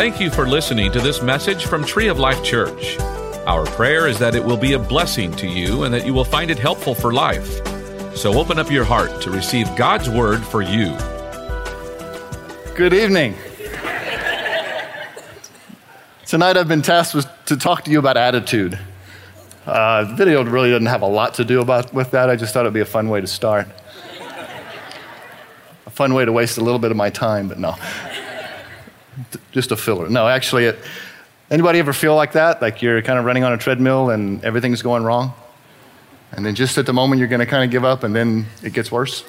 Thank you for listening to this message from Tree of Life Church. Our prayer is that it will be a blessing to you and that you will find it helpful for life. So open up your heart to receive God's word for you. Good evening. Tonight I've been tasked with, to talk to you about attitude. Uh, the video really doesn't have a lot to do about with that. I just thought it'd be a fun way to start. a fun way to waste a little bit of my time, but no. Just a filler. No, actually, it, anybody ever feel like that? Like you're kind of running on a treadmill and everything's going wrong? And then just at the moment you're going to kind of give up and then it gets worse?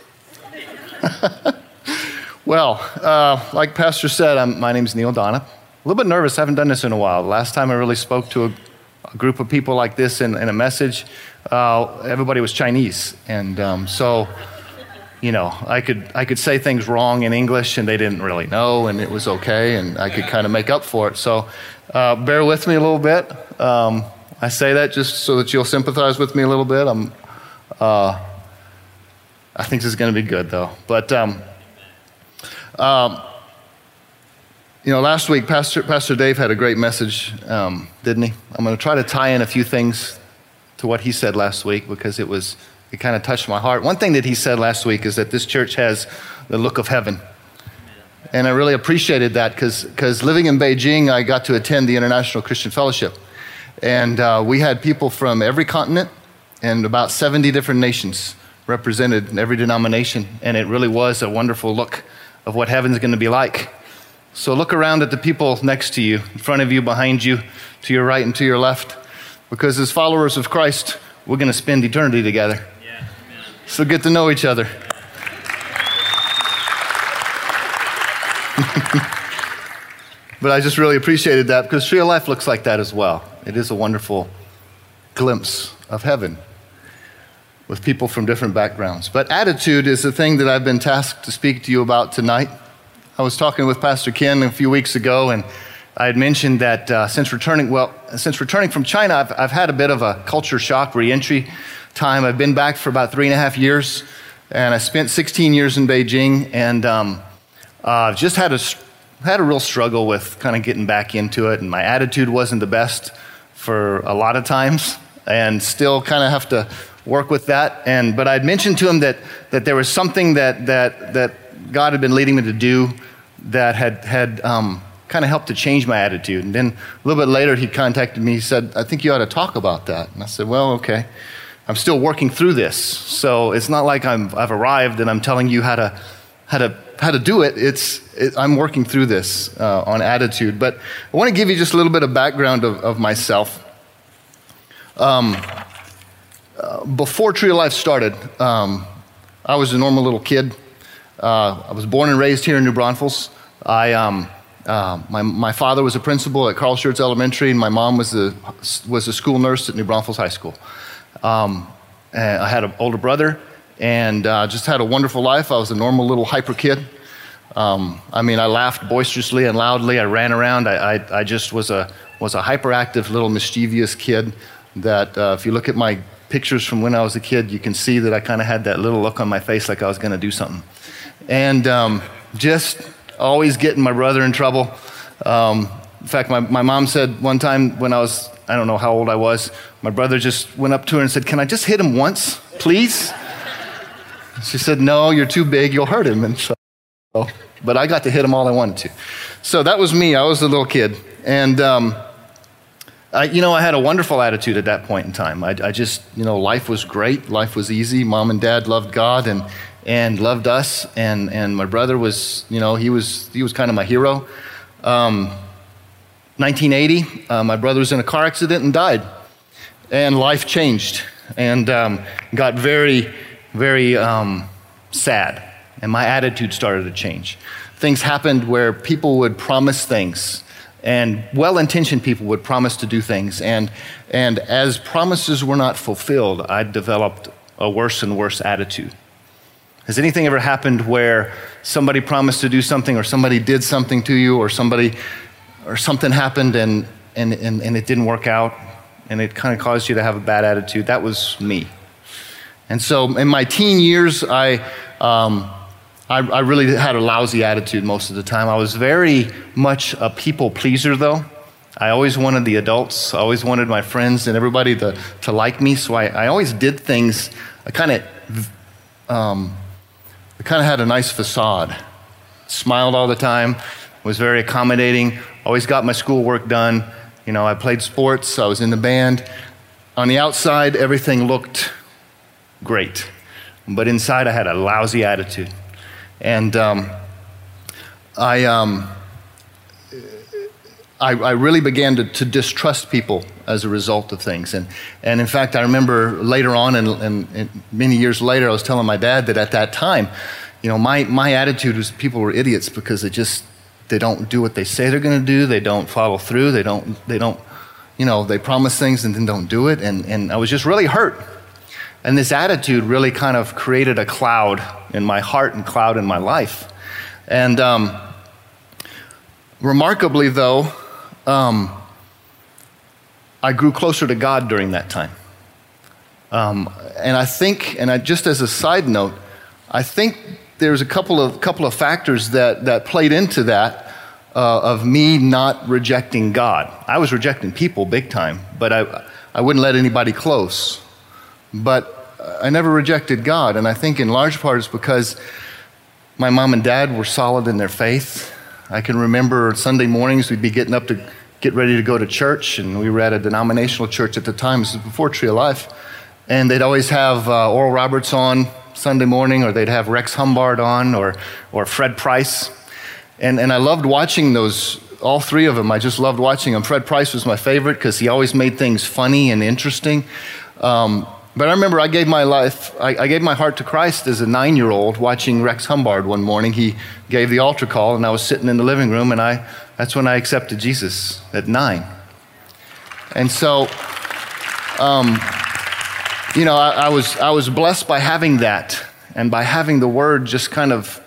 well, uh, like Pastor said, I'm, my name's Neil Donna. A little bit nervous. I haven't done this in a while. Last time I really spoke to a, a group of people like this in, in a message, uh, everybody was Chinese. And um, so, you know, I could, I could say things wrong in English and they didn't really know and it was okay and I could kind of make up for it. So uh, bear with me a little bit. Um, I say that just so that you'll sympathize with me a little bit. I'm, uh, I think this is going to be good, though. But, um, um, you know, last week, Pastor, Pastor Dave had a great message, um, didn't he? I'm going to try to tie in a few things to what he said last week because it was, it kind of touched my heart. One thing that he said last week is that this church has the look of heaven. And I really appreciated that because living in Beijing, I got to attend the International Christian Fellowship. And uh, we had people from every continent and about 70 different nations represented in every denomination. And it really was a wonderful look of what heaven's going to be like. So look around at the people next to you, in front of you, behind you, to your right and to your left. Because as followers of Christ, we're going to spend eternity together. So get to know each other. but I just really appreciated that because Tree of Life looks like that as well. It is a wonderful glimpse of heaven with people from different backgrounds. But attitude is the thing that I've been tasked to speak to you about tonight. I was talking with Pastor Ken a few weeks ago, and I had mentioned that uh, since returning, well, since returning from China, I've, I've had a bit of a culture shock reentry time. I've been back for about three and a half years, and I spent 16 years in Beijing, and um, uh, just had a had a real struggle with kind of getting back into it, and my attitude wasn't the best for a lot of times and still kind of have to work with that. And, but I'd mentioned to him that, that there was something that, that, that God had been leading me to do that had, had um, kind of helped to change my attitude. And then a little bit later, he contacted me. He said, I think you ought to talk about that. And I said, Well, okay. I'm still working through this. So it's not like I'm, I've arrived and I'm telling you how to, how to, how to do it. It's, it, I'm working through this uh, on attitude. But I want to give you just a little bit of background of, of myself. Um, uh, before Tree of Life started, um, I was a normal little kid. Uh, I was born and raised here in New Braunfels. I, um, uh, my, my father was a principal at Carl Schurz Elementary, and my mom was a, was a school nurse at New Braunfels High School. Um, I had an older brother, and uh, just had a wonderful life. I was a normal little hyper kid. Um, I mean, I laughed boisterously and loudly. I ran around. I, I, I just was a, was a hyperactive little mischievous kid that uh, if you look at my pictures from when I was a kid, you can see that I kind of had that little look on my face like I was going to do something. And um, just always getting my brother in trouble. Um, in fact, my, my mom said one time when I was, I don't know how old I was, my brother just went up to her and said, Can I just hit him once, please? She said, No, you're too big, you'll hurt him. And so, but I got to hit him all I wanted to. So that was me. I was a little kid. And, um, I, you know, I had a wonderful attitude at that point in time. I, I, just, you know, life was great. Life was easy. Mom and dad loved God and, and loved us. And, and my brother was, you know, he was, he was kind of my hero. Um, 1980, uh, my brother was in a car accident and died. And life changed and um, got very, very um, sad. And my attitude started to change. Things happened where people would promise things and well intentioned people would promise to do things. And, and as promises were not fulfilled, I developed a worse and worse attitude. Has anything ever happened where somebody promised to do something, or somebody did something to you, or somebody or something happened and, and, and, and it didn't work out, and it kind of caused you to have a bad attitude? That was me. And so in my teen years, I, um, I, I really had a lousy attitude most of the time. I was very much a people pleaser, though. I always wanted the adults, I always wanted my friends and everybody to, to like me. So I, I always did things, I kind of um, I kind of had a nice facade. Smiled all the time, was very accommodating, always got my schoolwork done. You know, I played sports, I was in the band. On the outside, everything looked great, but inside, I had a lousy attitude. And um, I, um, I, I, really began to, to, distrust people as a result of things. And, and in fact, I remember later on, and, and, and, many years later, I was telling my dad that at that time, you know, my, my attitude was people were idiots because they just, they don't do what they say they're going to do. They don't follow through. They don't, they don't, you know, they promise things and then don't do it. And, and I was just really hurt. And this attitude really kind of created a cloud in my heart and cloud in my life. And um, remarkably, though, um, I grew closer to God during that time. Um, and I think, and I, just as a side note, I think there's a couple of, couple of factors that, that played into that uh, of me not rejecting God. I was rejecting people big time, but I, I wouldn't let anybody close. But I never rejected God, and I think in large part it's because my mom and dad were solid in their faith. I can remember Sunday mornings we'd be getting up to get ready to go to church, and we were at a denominational church at the time. This was before Tree of Life, and they'd always have uh, Oral Roberts on Sunday morning, or they'd have Rex Humbard on, or or Fred Price, and and I loved watching those. All three of them, I just loved watching them. Fred Price was my favorite because he always made things funny and interesting. Um, but I remember I gave my life, I, I gave my heart to Christ as a nine year old watching Rex Humbard one morning. He gave the altar call, and I was sitting in the living room, and I, that's when I accepted Jesus at nine. And so, um, you know, I, I, was, I was blessed by having that and by having the word just kind of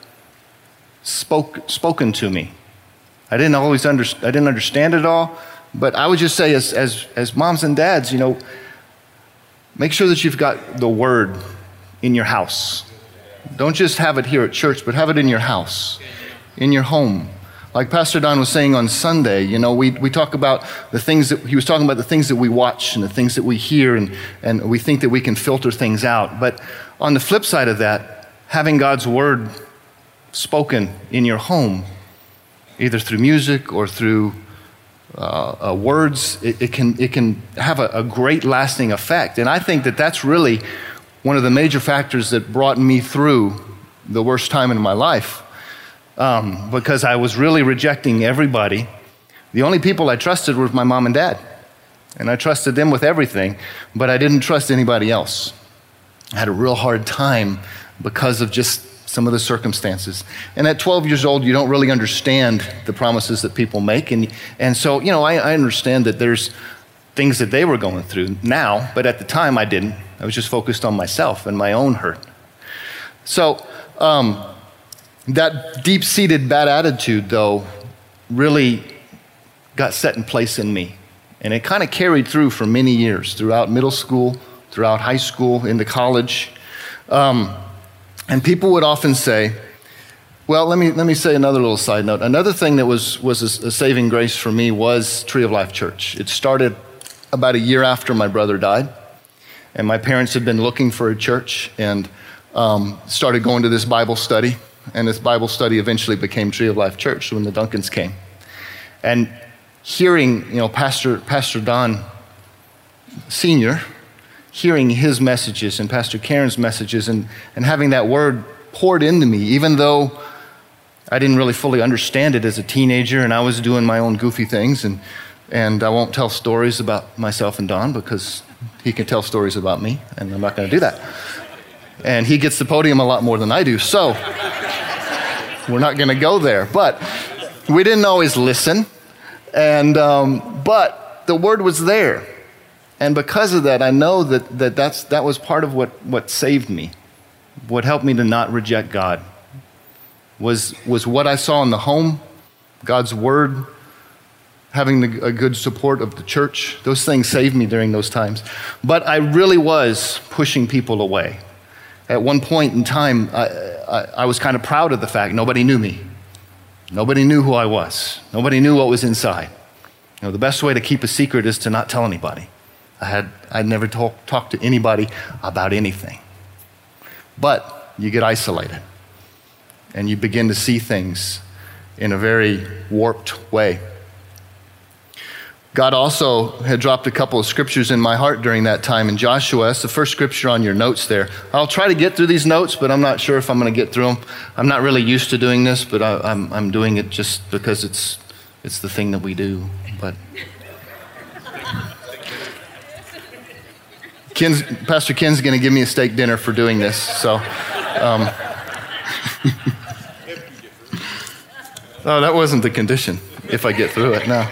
spoke, spoken to me. I didn't always under, I didn't understand it all, but I would just say, as, as, as moms and dads, you know, Make sure that you've got the word in your house. Don't just have it here at church, but have it in your house, in your home. Like Pastor Don was saying on Sunday, you know, we, we talk about the things that he was talking about the things that we watch and the things that we hear, and, and we think that we can filter things out. But on the flip side of that, having God's word spoken in your home, either through music or through uh, uh, words, it, it, can, it can have a, a great lasting effect. And I think that that's really one of the major factors that brought me through the worst time in my life um, because I was really rejecting everybody. The only people I trusted were my mom and dad. And I trusted them with everything, but I didn't trust anybody else. I had a real hard time because of just some of the circumstances. And at 12 years old, you don't really understand the promises that people make. And, and so, you know, I, I understand that there's things that they were going through now, but at the time I didn't. I was just focused on myself and my own hurt. So, um, that deep seated bad attitude, though, really got set in place in me. And it kind of carried through for many years throughout middle school, throughout high school, into college. Um, and people would often say, well, let me, let me say another little side note. Another thing that was, was a, a saving grace for me was Tree of Life Church. It started about a year after my brother died, and my parents had been looking for a church and um, started going to this Bible study. And this Bible study eventually became Tree of Life Church when the Duncans came. And hearing, you know, Pastor, Pastor Don Sr., hearing his messages and Pastor Karen's messages and, and having that word poured into me, even though I didn't really fully understand it as a teenager and I was doing my own goofy things. And, and I won't tell stories about myself and Don because he can tell stories about me, and I'm not going to do that. And he gets the podium a lot more than I do. So we're not going to go there. But we didn't always listen. And, um, but the word was there. And because of that, I know that, that that's, that was part of what, what saved me, what helped me to not reject God, was, was what I saw in the home, God's word, having the, a good support of the church. Those things saved me during those times. But I really was pushing people away. At one point in time, I, I, I was kind of proud of the fact nobody knew me. Nobody knew who I was. Nobody knew what was inside. You know, the best way to keep a secret is to not tell anybody. I had I'd never talk, talked to anybody about anything. But you get isolated and you begin to see things in a very warped way. God also had dropped a couple of scriptures in my heart during that time in Joshua. That's the first scripture on your notes there. I'll try to get through these notes, but I'm not sure if I'm going to get through them. I'm not really used to doing this, but I, am I'm, I'm doing it just because it's, it's the thing that we do. But Ken's, Pastor Ken's going to give me a steak dinner for doing this. So. Um, oh, that wasn't the condition if I get through it now.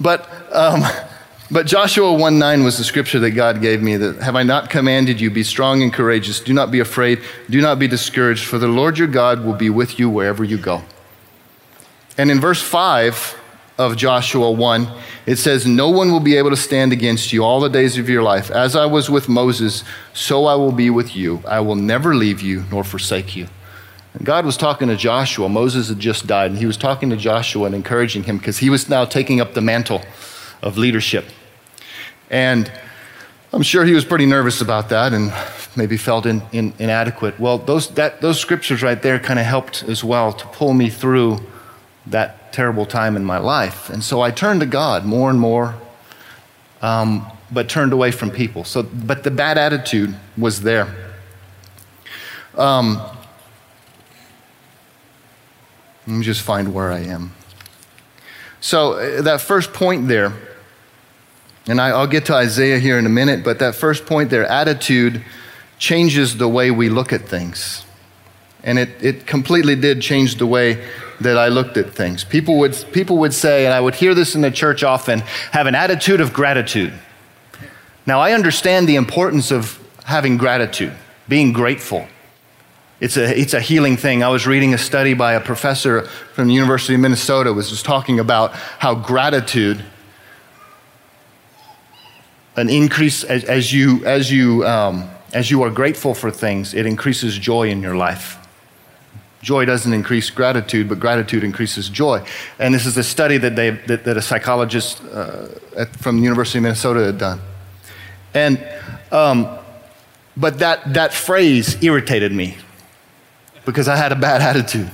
But, um, but Joshua 1 9 was the scripture that God gave me that, have I not commanded you, be strong and courageous, do not be afraid, do not be discouraged, for the Lord your God will be with you wherever you go. And in verse 5 of Joshua 1, it says, No one will be able to stand against you all the days of your life. As I was with Moses, so I will be with you. I will never leave you nor forsake you. God was talking to Joshua. Moses had just died, and he was talking to Joshua and encouraging him because he was now taking up the mantle of leadership. And I'm sure he was pretty nervous about that and maybe felt in, in, inadequate. Well, those, that, those scriptures right there kind of helped as well to pull me through that terrible time in my life. And so I turned to God more and more, um, but turned away from people. So, but the bad attitude was there. Um, let me just find where I am. So, uh, that first point there, and I, will get to Isaiah here in a minute, but that first point there, attitude changes the way we look at things. And it, it completely did change the way that I looked at things. People would, people would say, and I would hear this in the church often, have an attitude of gratitude. Now, I understand the importance of having gratitude, being grateful. It's a, it's a healing thing. I was reading a study by a professor from the University of Minnesota was just talking about how gratitude, an increase as, as you, as, you, um, as you are grateful for things, it increases joy in your life. Joy doesn't increase gratitude, but gratitude increases joy. And this is a study that, they, that, that a psychologist uh, at, from the University of Minnesota had done. And, um, but that, that phrase irritated me because I had a bad attitude.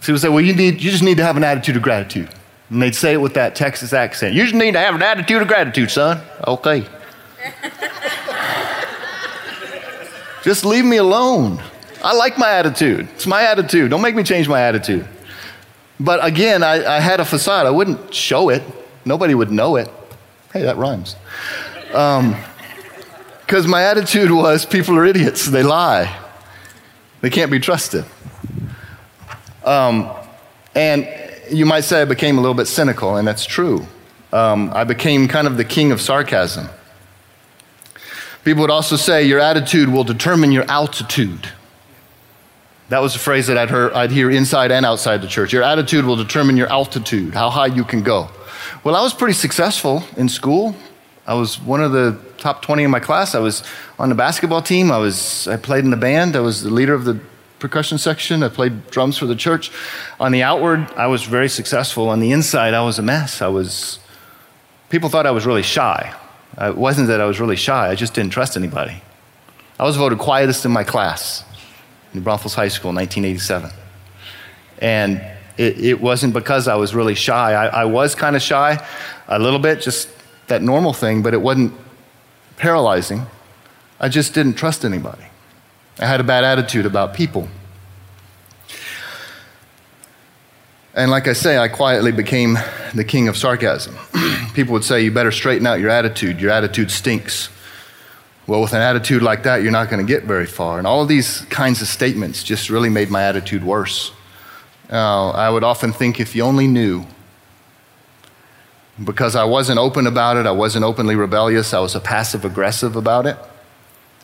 People say, well, you, need, you just need to have an attitude of gratitude. And they'd say it with that Texas accent. You just need to have an attitude of gratitude, son. Okay. just leave me alone. I like my attitude. It's my attitude. Don't make me change my attitude. But again, I, I had a facade. I wouldn't show it, nobody would know it. Hey, that rhymes. Because um, my attitude was people are idiots, they lie. They can't be trusted. Um, and you might say I became a little bit cynical, and that's true. Um, I became kind of the king of sarcasm. People would also say your attitude will determine your altitude. That was a phrase that I'd, I'd hear inside and outside the church. Your attitude will determine your altitude, how high you can go. Well, I was pretty successful in school. I was one of the top 20 in my class. I was on the basketball team. I, was, I played in the band. I was the leader of the percussion section. I played drums for the church. On the outward, I was very successful. On the inside, I was a mess. I was, people thought I was really shy. It wasn't that I was really shy, I just didn't trust anybody. I was voted quietest in my class in Braunfels High School in 1987. And it, it wasn't because I was really shy. I, I was kind of shy a little bit, just that normal thing, but it wasn't paralyzing. I just didn't trust anybody. I had a bad attitude about people. And like I say, I quietly became the king of sarcasm. people would say, You better straighten out your attitude. Your attitude stinks. Well, with an attitude like that, you're not going to get very far. And all of these kinds of statements just really made my attitude worse. Uh, I would often think if you only knew because I wasn't open about it, I wasn't openly rebellious, I was a passive aggressive about it.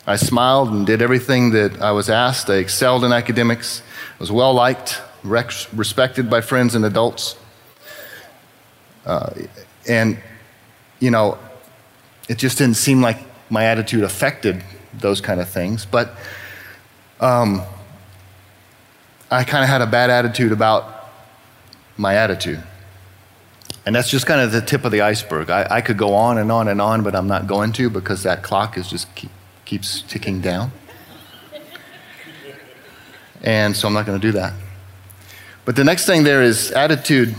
I smiled and did everything that I was asked. I excelled in academics, I was well liked, respected by friends and adults. Uh, and, you know, it just didn't seem like my attitude affected those kind of things. But um, I kind of had a bad attitude about my attitude. And that's just kind of the tip of the iceberg. I, I could go on and on and on, but I'm not going to because that clock is just keep, keeps ticking down. And so I'm not going to do that. But the next thing there is attitude.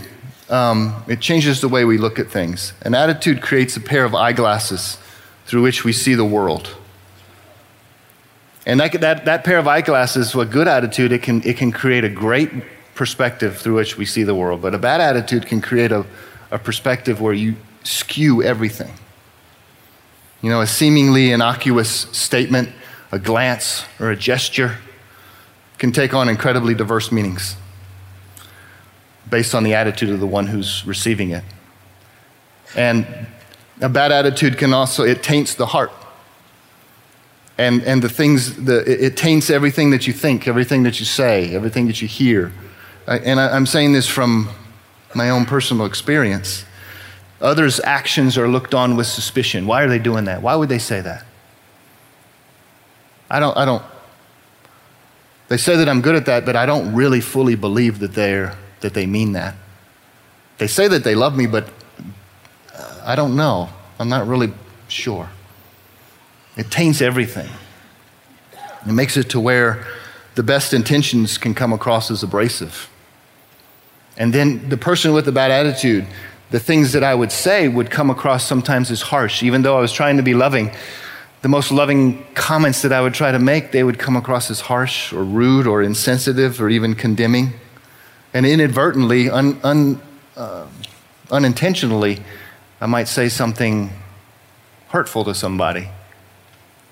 Um, it changes the way we look at things. An attitude creates a pair of eyeglasses through which we see the world. And that, that, that pair of eyeglasses, a good attitude, it can, it can create a great perspective through which we see the world. But a bad attitude can create a, a perspective where you skew everything. You know, a seemingly innocuous statement, a glance, or a gesture can take on incredibly diverse meanings based on the attitude of the one who's receiving it. And a bad attitude can also, it taints the heart. And, and the things, the, it taints everything that you think, everything that you say, everything that you hear. And I, I'm saying this from my own personal experience. Others' actions are looked on with suspicion. Why are they doing that? Why would they say that? I don't, I don't, they say that I'm good at that, but I don't really fully believe that, they're, that they mean that. They say that they love me, but uh, I don't know. I'm not really sure. It taints everything. It makes it to where the best intentions can come across as abrasive. And then the person with the bad attitude, the things that I would say would come across sometimes as harsh, even though I was trying to be loving the most loving comments that I would try to make, they would come across as harsh or rude or insensitive or even condemning. And inadvertently, un, un, uh, unintentionally, I might say something hurtful to somebody,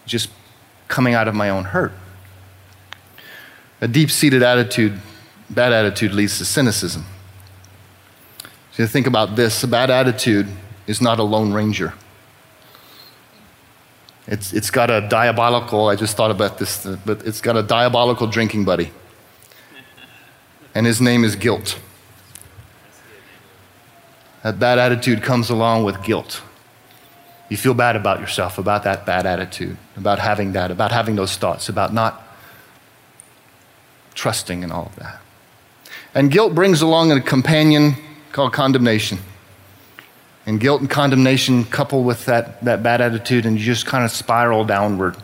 just coming out of my own hurt. A deep seated attitude, bad attitude, leads to cynicism. So you think about this a bad attitude is not a lone ranger. It's, it's got a diabolical, I just thought about this, but it's got a diabolical drinking buddy. And his name is guilt. That bad attitude comes along with guilt. You feel bad about yourself, about that bad attitude, about having that, about having those thoughts, about not trusting in all of that. And guilt brings along a companion called condemnation and guilt and condemnation coupled with that, that bad attitude, and you just kind of spiral downward.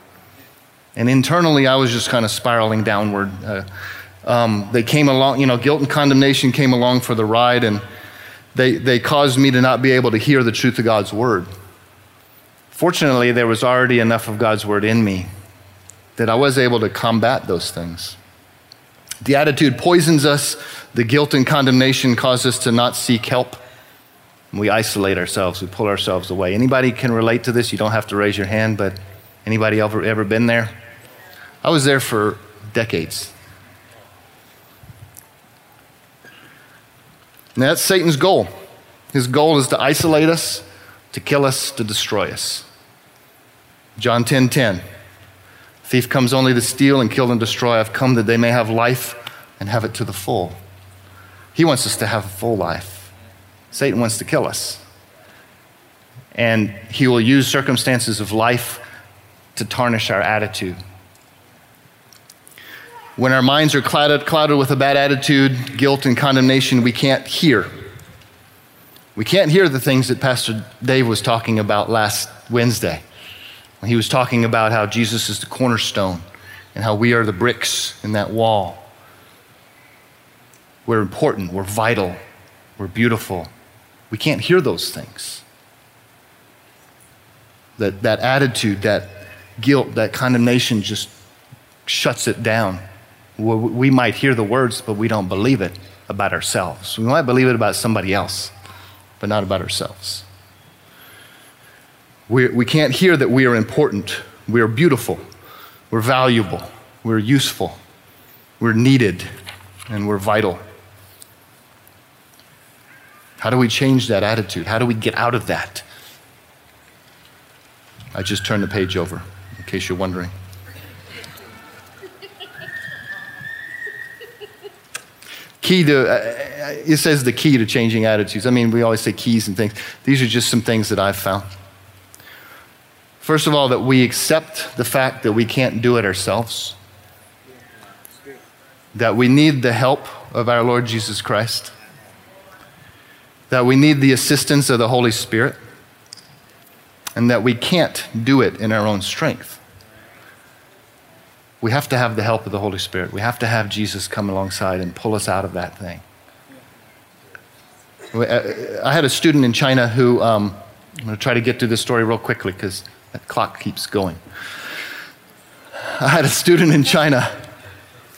And internally, I was just kind of spiraling downward. Uh, um, they came along, you know, guilt and condemnation came along for the ride, and they, they caused me to not be able to hear the truth of God's word. Fortunately, there was already enough of God's word in me that I was able to combat those things. The attitude poisons us, the guilt and condemnation cause us to not seek help. We isolate ourselves, we pull ourselves away. Anybody can relate to this? You don't have to raise your hand, but anybody ever, ever been there? I was there for decades. That's Satan's goal. His goal is to isolate us, to kill us, to destroy us. John 10 10. Thief comes only to steal and kill and destroy. I've come that they may have life and have it to the full. He wants us to have a full life. Satan wants to kill us. And he will use circumstances of life to tarnish our attitude. When our minds are clouded, clouded with a bad attitude, guilt, and condemnation, we can't hear. We can't hear the things that Pastor Dave was talking about last Wednesday. He was talking about how Jesus is the cornerstone and how we are the bricks in that wall. We're important, we're vital, we're beautiful, we can't hear those things. That, that attitude, that guilt, that condemnation just shuts it down. We might hear the words, but we don't believe it about ourselves. We might believe it about somebody else, but not about ourselves. We, we can't hear that we are important, we are beautiful, we're valuable, we're useful, we're needed, and we're vital. How do we change that attitude? How do we get out of that? I just turned the page over, in case you're wondering. Key to, uh, uh, it says the key to changing attitudes. I mean, we always say keys and things. These are just some things that I've found. First of all, that we accept the fact that we can't do it ourselves, that we need the help of our Lord Jesus Christ, that we need the assistance of the Holy Spirit, and that we can't do it in our own strength. We have to have the help of the Holy Spirit. We have to have Jesus come alongside and pull us out of that thing. Uh, I had a student in China who, um, I'm going to try to get through this story real quickly because that clock keeps going. I had a student in China.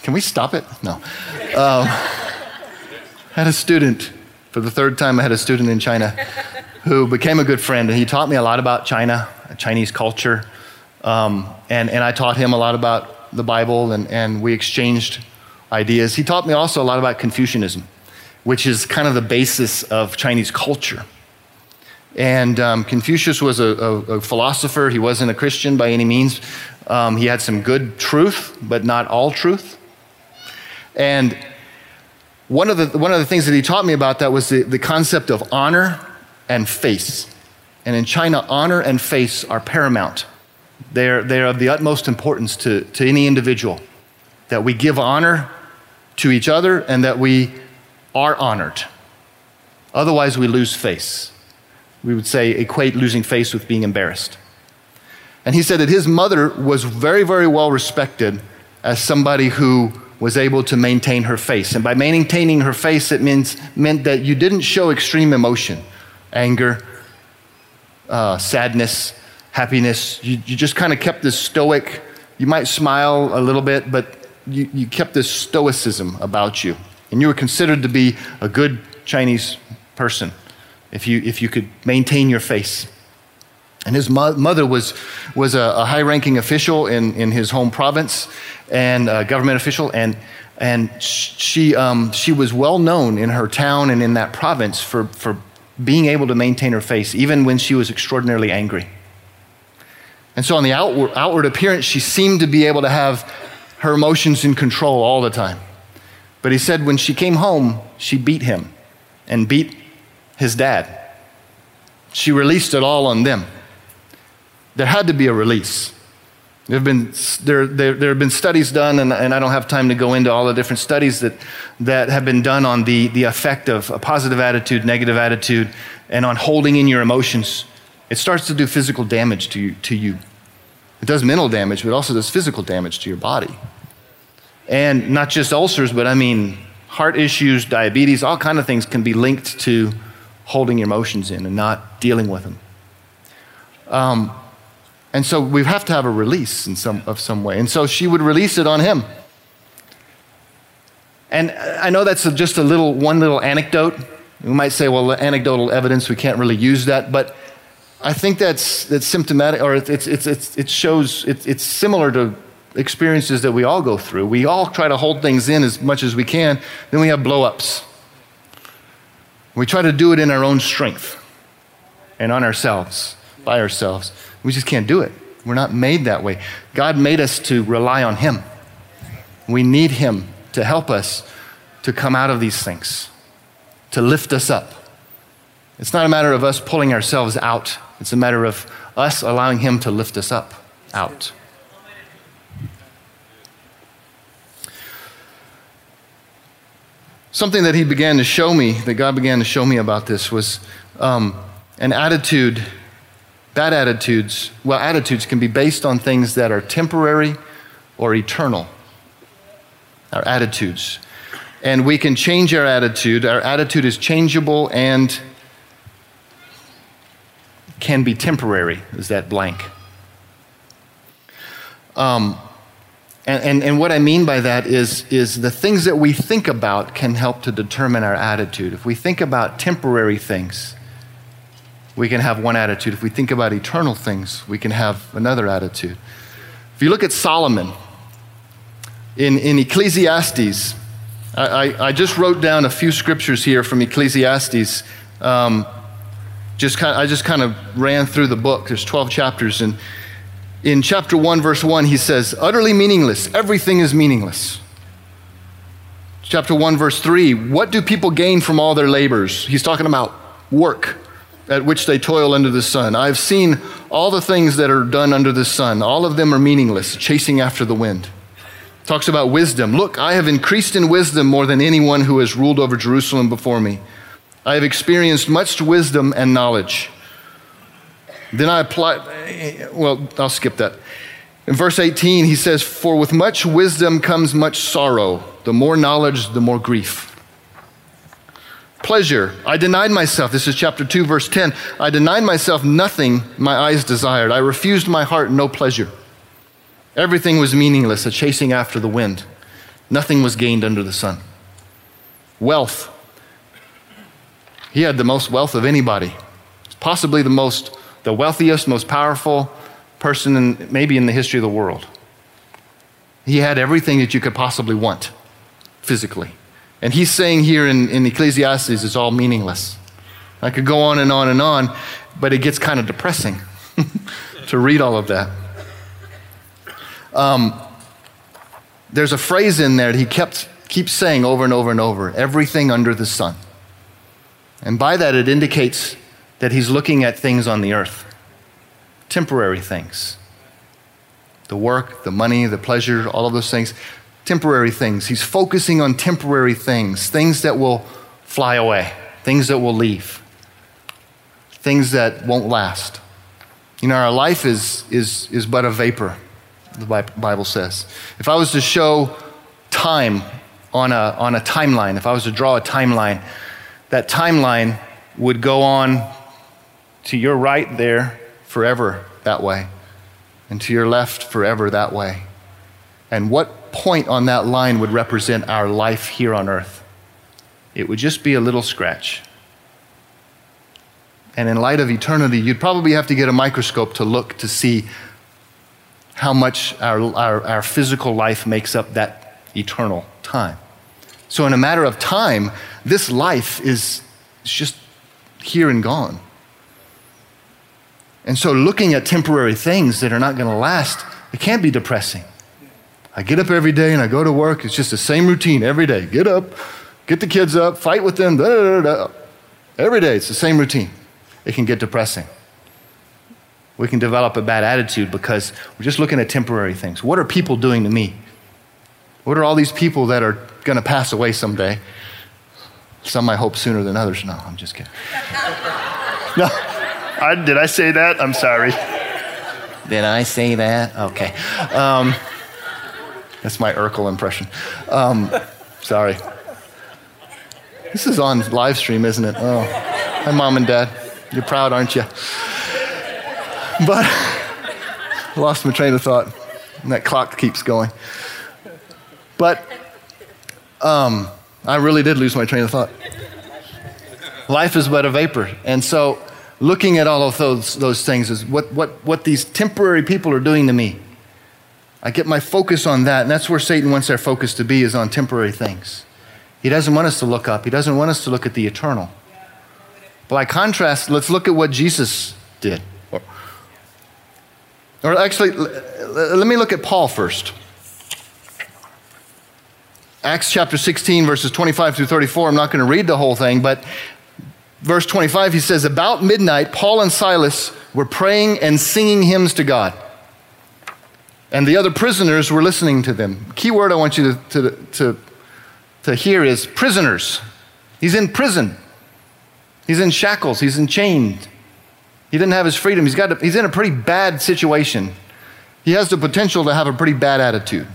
Can we stop it? No. Um, I had a student, for the third time, I had a student in China who became a good friend, and he taught me a lot about China, Chinese culture, um, and, and I taught him a lot about the Bible, and, and we exchanged ideas. He taught me also a lot about Confucianism which is kind of the basis of Chinese culture. And um, Confucius was a, a, a, philosopher. He wasn't a Christian by any means. Um, he had some good truth, but not all truth. And one of the, one of the things that he taught me about that was the, the concept of honor and face. And in China, honor and face are paramount. They're, they're of the utmost importance to, to any individual. That we give honor to each other and that we are honored. Otherwise, we lose face. We would say equate losing face with being embarrassed. And he said that his mother was very, very well respected as somebody who was able to maintain her face. And by maintaining her face, it means, meant that you didn't show extreme emotion, anger, uh, sadness, happiness. You, you just kind of kept this stoic, you might smile a little bit, but you, you kept this stoicism about you. And you were considered to be a good Chinese person if you, if you could maintain your face. And his mo- mother was, was a, a high ranking official in, in his home province and a government official. And, and she, um, she was well known in her town and in that province for, for being able to maintain her face, even when she was extraordinarily angry. And so, on the outward, outward appearance, she seemed to be able to have her emotions in control all the time. But he said when she came home, she beat him and beat his dad. She released it all on them. There had to be a release. There have been, there, there, there have been studies done, and, and I don't have time to go into all the different studies that, that have been done on the, the effect of a positive attitude, negative attitude, and on holding in your emotions. It starts to do physical damage to you. To you. It does mental damage, but it also does physical damage to your body. And not just ulcers, but I mean heart issues, diabetes, all kind of things can be linked to holding your emotions in and not dealing with them. Um, and so we have to have a release in some, of some way. And so she would release it on him. And I know that's just a little, one little anecdote. We might say, well, anecdotal evidence, we can't really use that. But I think that's, that's symptomatic, or it's, it's, it's, it shows, it's similar to experiences that we all go through. We all try to hold things in as much as we can, then we have blowups. We try to do it in our own strength and on ourselves, by ourselves. We just can't do it. We're not made that way. God made us to rely on Him. We need Him to help us to come out of these things, to lift us up. It's not a matter of us pulling ourselves out, it's a matter of us allowing Him to lift us up, out. Something that he began to show me, that God began to show me about this, was um, an attitude, bad attitudes. Well, attitudes can be based on things that are temporary or eternal. Our attitudes. And we can change our attitude. Our attitude is changeable and can be temporary, is that blank. Um, and, and, and, what I mean by that is, is the things that we think about can help to determine our attitude. If we think about temporary things, we can have one attitude. If we think about eternal things, we can have another attitude. If you look at Solomon in, in Ecclesiastes, I, I, I just wrote down a few scriptures here from Ecclesiastes. Um, just kind of, I just kind of ran through the book. There's 12 chapters, and in chapter 1, verse 1, he says, utterly meaningless. Everything is meaningless. Chapter 1, verse 3, what do people gain from all their labors? He's talking about work. at which they toil under the sun. I have seen all the things that are done under the sun. All of them are meaningless, chasing after the wind. Talks about wisdom. Look, I have increased in wisdom more than anyone who has ruled over Jerusalem before me. I have experienced much wisdom and knowledge. Then I apply, well, I'll skip that. In verse 18, he says, For with much wisdom comes much sorrow. The more knowledge, the more grief. Pleasure. I denied myself. This is chapter 2, verse 10. I denied myself nothing my eyes desired. I refused my heart no pleasure. Everything was meaningless, a chasing after the wind. Nothing was gained under the sun. Wealth. He had the most wealth of anybody, possibly the most, the wealthiest, most powerful person in, maybe in the history of the world. He had everything that you could possibly want physically. And he's saying here in, in Ecclesiastes, it's all meaningless. I could go on and on and on, but it gets kind of depressing to read all of that. Um, there's a phrase in there that he kept keeps saying over and over and over everything under the sun. And by that, it indicates that he's looking at things on the earth, temporary things. The work, the money, the pleasure, all of those things, temporary things. He's focusing on temporary things, things that will fly away, things that will leave, things that won't last. You know, our life is, is, is but a vapor, the Bible says. If I was to show time on a, on a timeline, if I was to draw a timeline, that timeline would go on to your right there forever that way, and to your left forever that way. And what point on that line would represent our life here on earth? It would just be a little scratch. And in light of eternity, you'd probably have to get a microscope to look to see how much our, our, our physical life makes up that eternal time. So, in a matter of time, this life is just here and gone. And so, looking at temporary things that are not going to last, it can be depressing. I get up every day and I go to work. It's just the same routine every day. Get up, get the kids up, fight with them. Da, da, da, every day, it's the same routine. It can get depressing. We can develop a bad attitude because we're just looking at temporary things. What are people doing to me? What are all these people that are going to pass away someday? Some I hope sooner than others. No, I'm just kidding. no, I, did I say that? I'm sorry. Did I say that? Okay. Um, that's my Urkel impression. Um, sorry. This is on live stream, isn't it? Oh, hi, mom and dad. You're proud, aren't you? But I lost my train of thought, and that clock keeps going. But um, I really did lose my train of thought. Life is but a vapor. And so, looking at all of those, those things is what, what, what these temporary people are doing to me. I get my focus on that, and that's where Satan wants our focus to be, is on temporary things. He doesn't want us to look up, he doesn't want us to look at the eternal. By contrast, let's look at what Jesus did. Or, or actually, let me look at Paul first. Acts chapter 16, verses 25 through 34. I'm not going to read the whole thing, but verse 25, he says, About midnight, Paul and Silas were praying and singing hymns to God. And the other prisoners were listening to them. Key word I want you to, to, to, to hear is prisoners. He's in prison. He's in shackles. He's in chains. He didn't have his freedom. He's, got he's in a pretty bad situation. He has the potential to have a pretty bad attitude.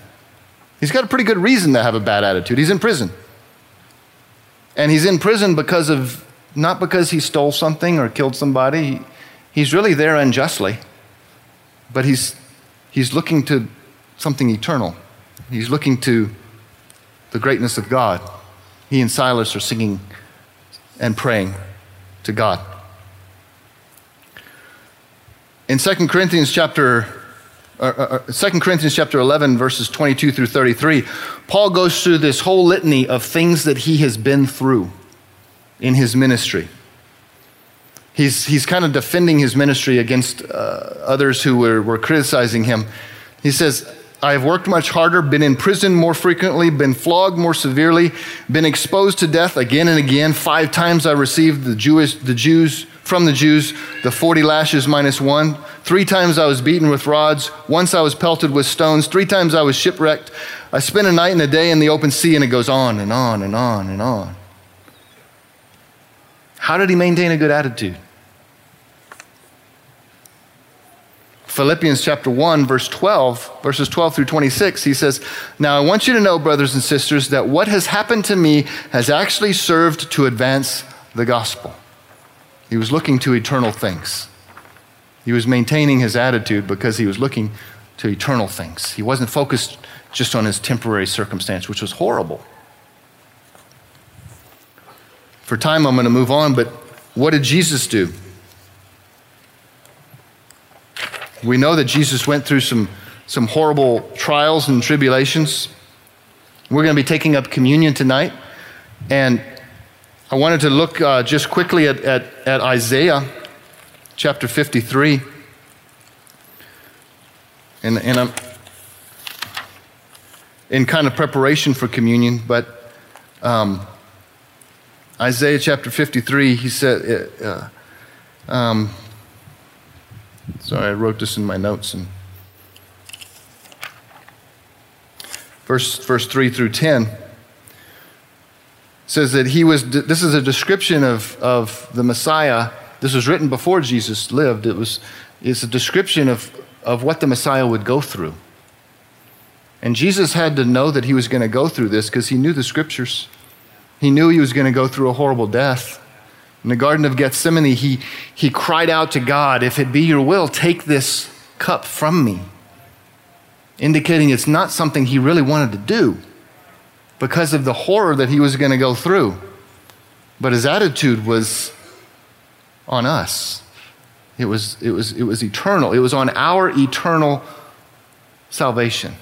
He's got a pretty good reason to have a bad attitude. He's in prison. And he's in prison because of, not because he stole something or killed somebody. He's really there unjustly. But he's, he's looking to something eternal. He's looking to the greatness of God. He and Silas are singing and praying to God. In 2 Corinthians chapter uh, uh, 2 uh, Corinthians chapter 11, verses 22 through 33, Paul goes through this whole litany of things that he has been through in his ministry. He's, he's kind of defending his ministry against uh, others who were, were criticizing him. He says, I have worked much harder, been in prison more frequently, been flogged more severely, been exposed to death again and again. Five times I received the, Jewish, the Jews from the Jews the 40 lashes minus one. Three times I was beaten with rods. Once I was pelted with stones. Three times I was shipwrecked. I spent a night and a day in the open sea, and it goes on and on and on and on. How did he maintain a good attitude? Philippians chapter 1, verse 12, verses 12 through 26, he says, Now I want you to know, brothers and sisters, that what has happened to me has actually served to advance the gospel. He was looking to eternal things. He was maintaining his attitude because he was looking to eternal things. He wasn't focused just on his temporary circumstance, which was horrible. For time, I'm going to move on, but what did Jesus do? We know that Jesus went through some, some horrible trials and tribulations. We're going to be taking up communion tonight. And I wanted to look uh, just quickly at, at, at Isaiah chapter 53. And, and I'm in kind of preparation for communion, but um, Isaiah chapter 53, he said, uh, um, Sorry, I wrote this in my notes. And verse, verse 3 through 10 says that he was, this is a description of, of the Messiah. This was written before Jesus lived. It was, it's a description of, of what the Messiah would go through. And Jesus had to know that he was going to go through this because he knew the scriptures. He knew he was going to go through a horrible death. In the Garden of Gethsemane, he, he cried out to God, If it be your will, take this cup from me. Indicating it's not something he really wanted to do because of the horror that he was going to go through. But his attitude was on us. It was, it, was, it was eternal. It was on our eternal salvation.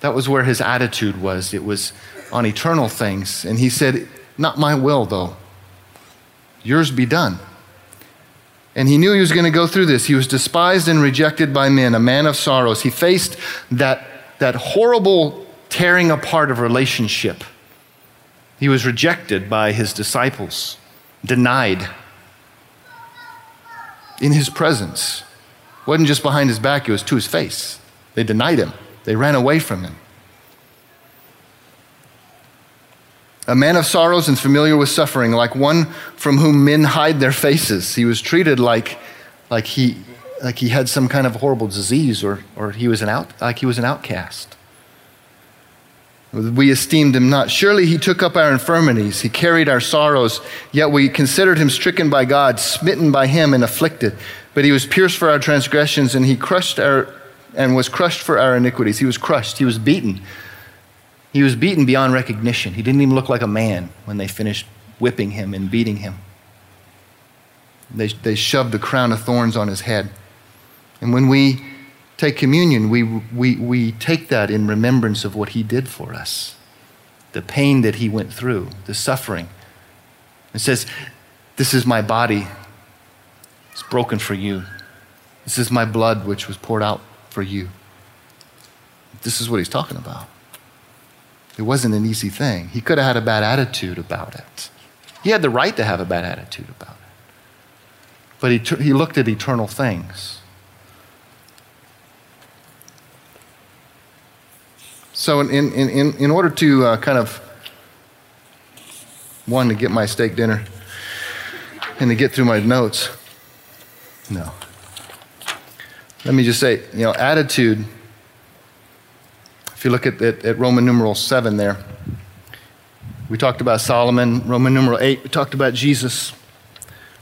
That was where his attitude was. It was on eternal things. And he said, Not my will, though, Yours be done. And he knew he was going to go through this. He was despised and rejected by men, a man of sorrows. He faced that, that horrible tearing apart of relationship. He was rejected by his disciples, denied in his presence. It wasn't just behind his back, it was to his face. They denied him, they ran away from him. A man of sorrows and familiar with suffering, like one from whom men hide their faces. He was treated like, like, he, like he had some kind of horrible disease or, or he was an out, like he was an outcast. We esteemed him not. Surely he took up our infirmities. He carried our sorrows. Yet we considered him stricken by God, smitten by him, and afflicted. But he was pierced for our transgressions, and he crushed our and was crushed for our iniquities. He was crushed. He was beaten he was beaten beyond recognition. He didn't even look like a man when they finished whipping him and beating him. They, they shoved a crown of thorns on his head. And when we take communion, we, we, we take that in remembrance of what he did for us the pain that he went through, the suffering. It says, This is my body. It's broken for you. This is my blood, which was poured out for you. This is what he's talking about. It wasn't an easy thing. He could have had a bad attitude about it. He had the right to have a bad attitude about it. But he, he looked at eternal things. So, in, in, in, in order to uh, kind of, one, to get my steak dinner and to get through my notes, no. Let me just say, you know, attitude if you look at, at, at Roman numeral 7 there, we talked about Solomon. Roman numeral 8, we talked about Jesus.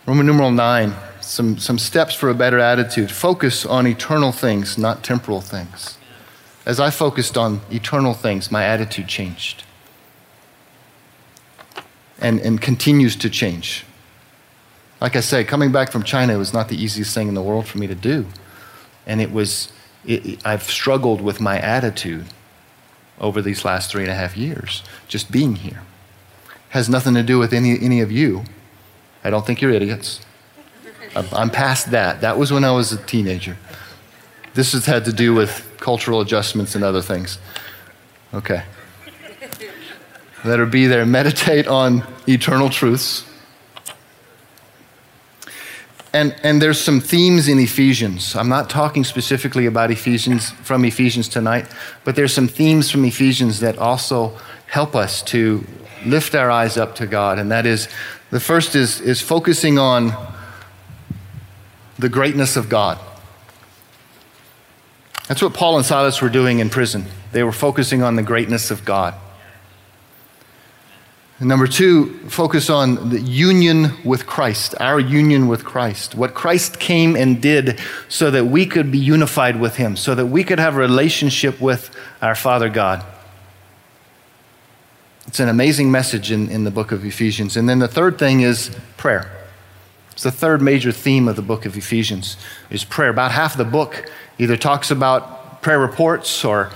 Roman numeral 9, some, some steps for a better attitude. Focus on eternal things, not temporal things. As I focused on eternal things, my attitude changed and, and continues to change. Like I say, coming back from China was not the easiest thing in the world for me to do. And it was, it, I've struggled with my attitude over these last three and a half years, just being here. Has nothing to do with any, any of you. I don't think you're idiots. I'm past that. That was when I was a teenager. This has had to do with cultural adjustments and other things. Okay. Let her be there. Meditate on eternal truths. And, and there's some themes in Ephesians. I'm not talking specifically about Ephesians from Ephesians tonight, but there's some themes from Ephesians that also help us to lift our eyes up to God. And that is the first is, is focusing on the greatness of God. That's what Paul and Silas were doing in prison. They were focusing on the greatness of God. Number two, focus on the union with Christ, our union with Christ. What Christ came and did so that we could be unified with Him, so that we could have a relationship with our Father God. It's an amazing message in, in the book of Ephesians. And then the third thing is prayer. It's the third major theme of the book of Ephesians is prayer. About half the book either talks about prayer reports or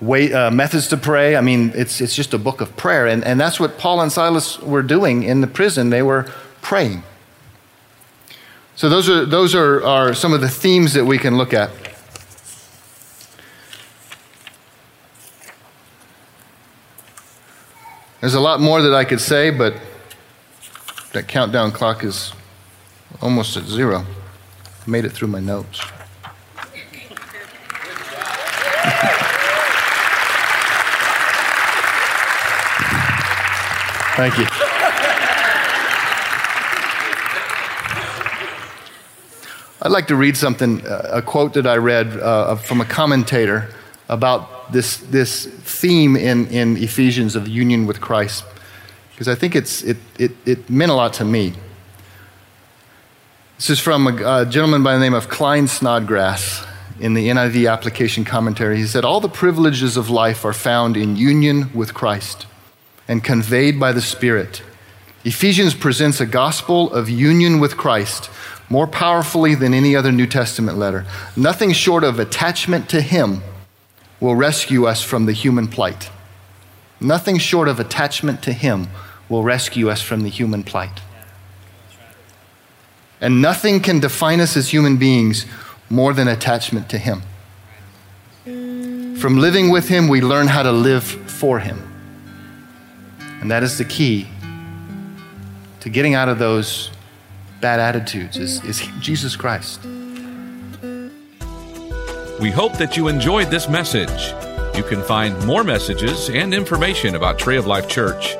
way, uh, methods to pray. I mean, it's, it's just a book of prayer. And, and that's what Paul and Silas were doing in the prison. They were praying. So, those are, those are, are some of the themes that we can look at. There's a lot more that I could say, but that countdown clock is almost at zero. I made it through my notes. Thank you. I'd like to read something, uh, a quote that I read uh, from a commentator about this, this theme in, in Ephesians of union with Christ, because I think it's, it, it, it meant a lot to me. This is from a, a gentleman by the name of Klyne Snodgrass in the NIV application commentary. He said, All the privileges of life are found in union with Christ and conveyed by the Spirit. Ephesians presents a gospel of union with Christ more powerfully than any other New Testament letter. Nothing short of attachment to Him will rescue us from the human plight. Nothing short of attachment to Him will rescue us from the human plight. And nothing can define us as human beings more than attachment to Him. From living with Him, we learn how to live for Him. And that is the key to getting out of those bad attitudes is, is Jesus Christ. We hope that you enjoyed this message. You can find more messages and information about Tree of Life Church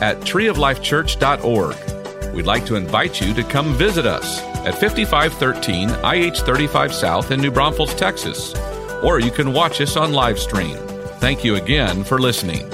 at treeoflifechurch.org. We'd like to invite you to come visit us at 5513 IH 35 South in New Braunfels, Texas, or you can watch us on live stream. Thank you again for listening.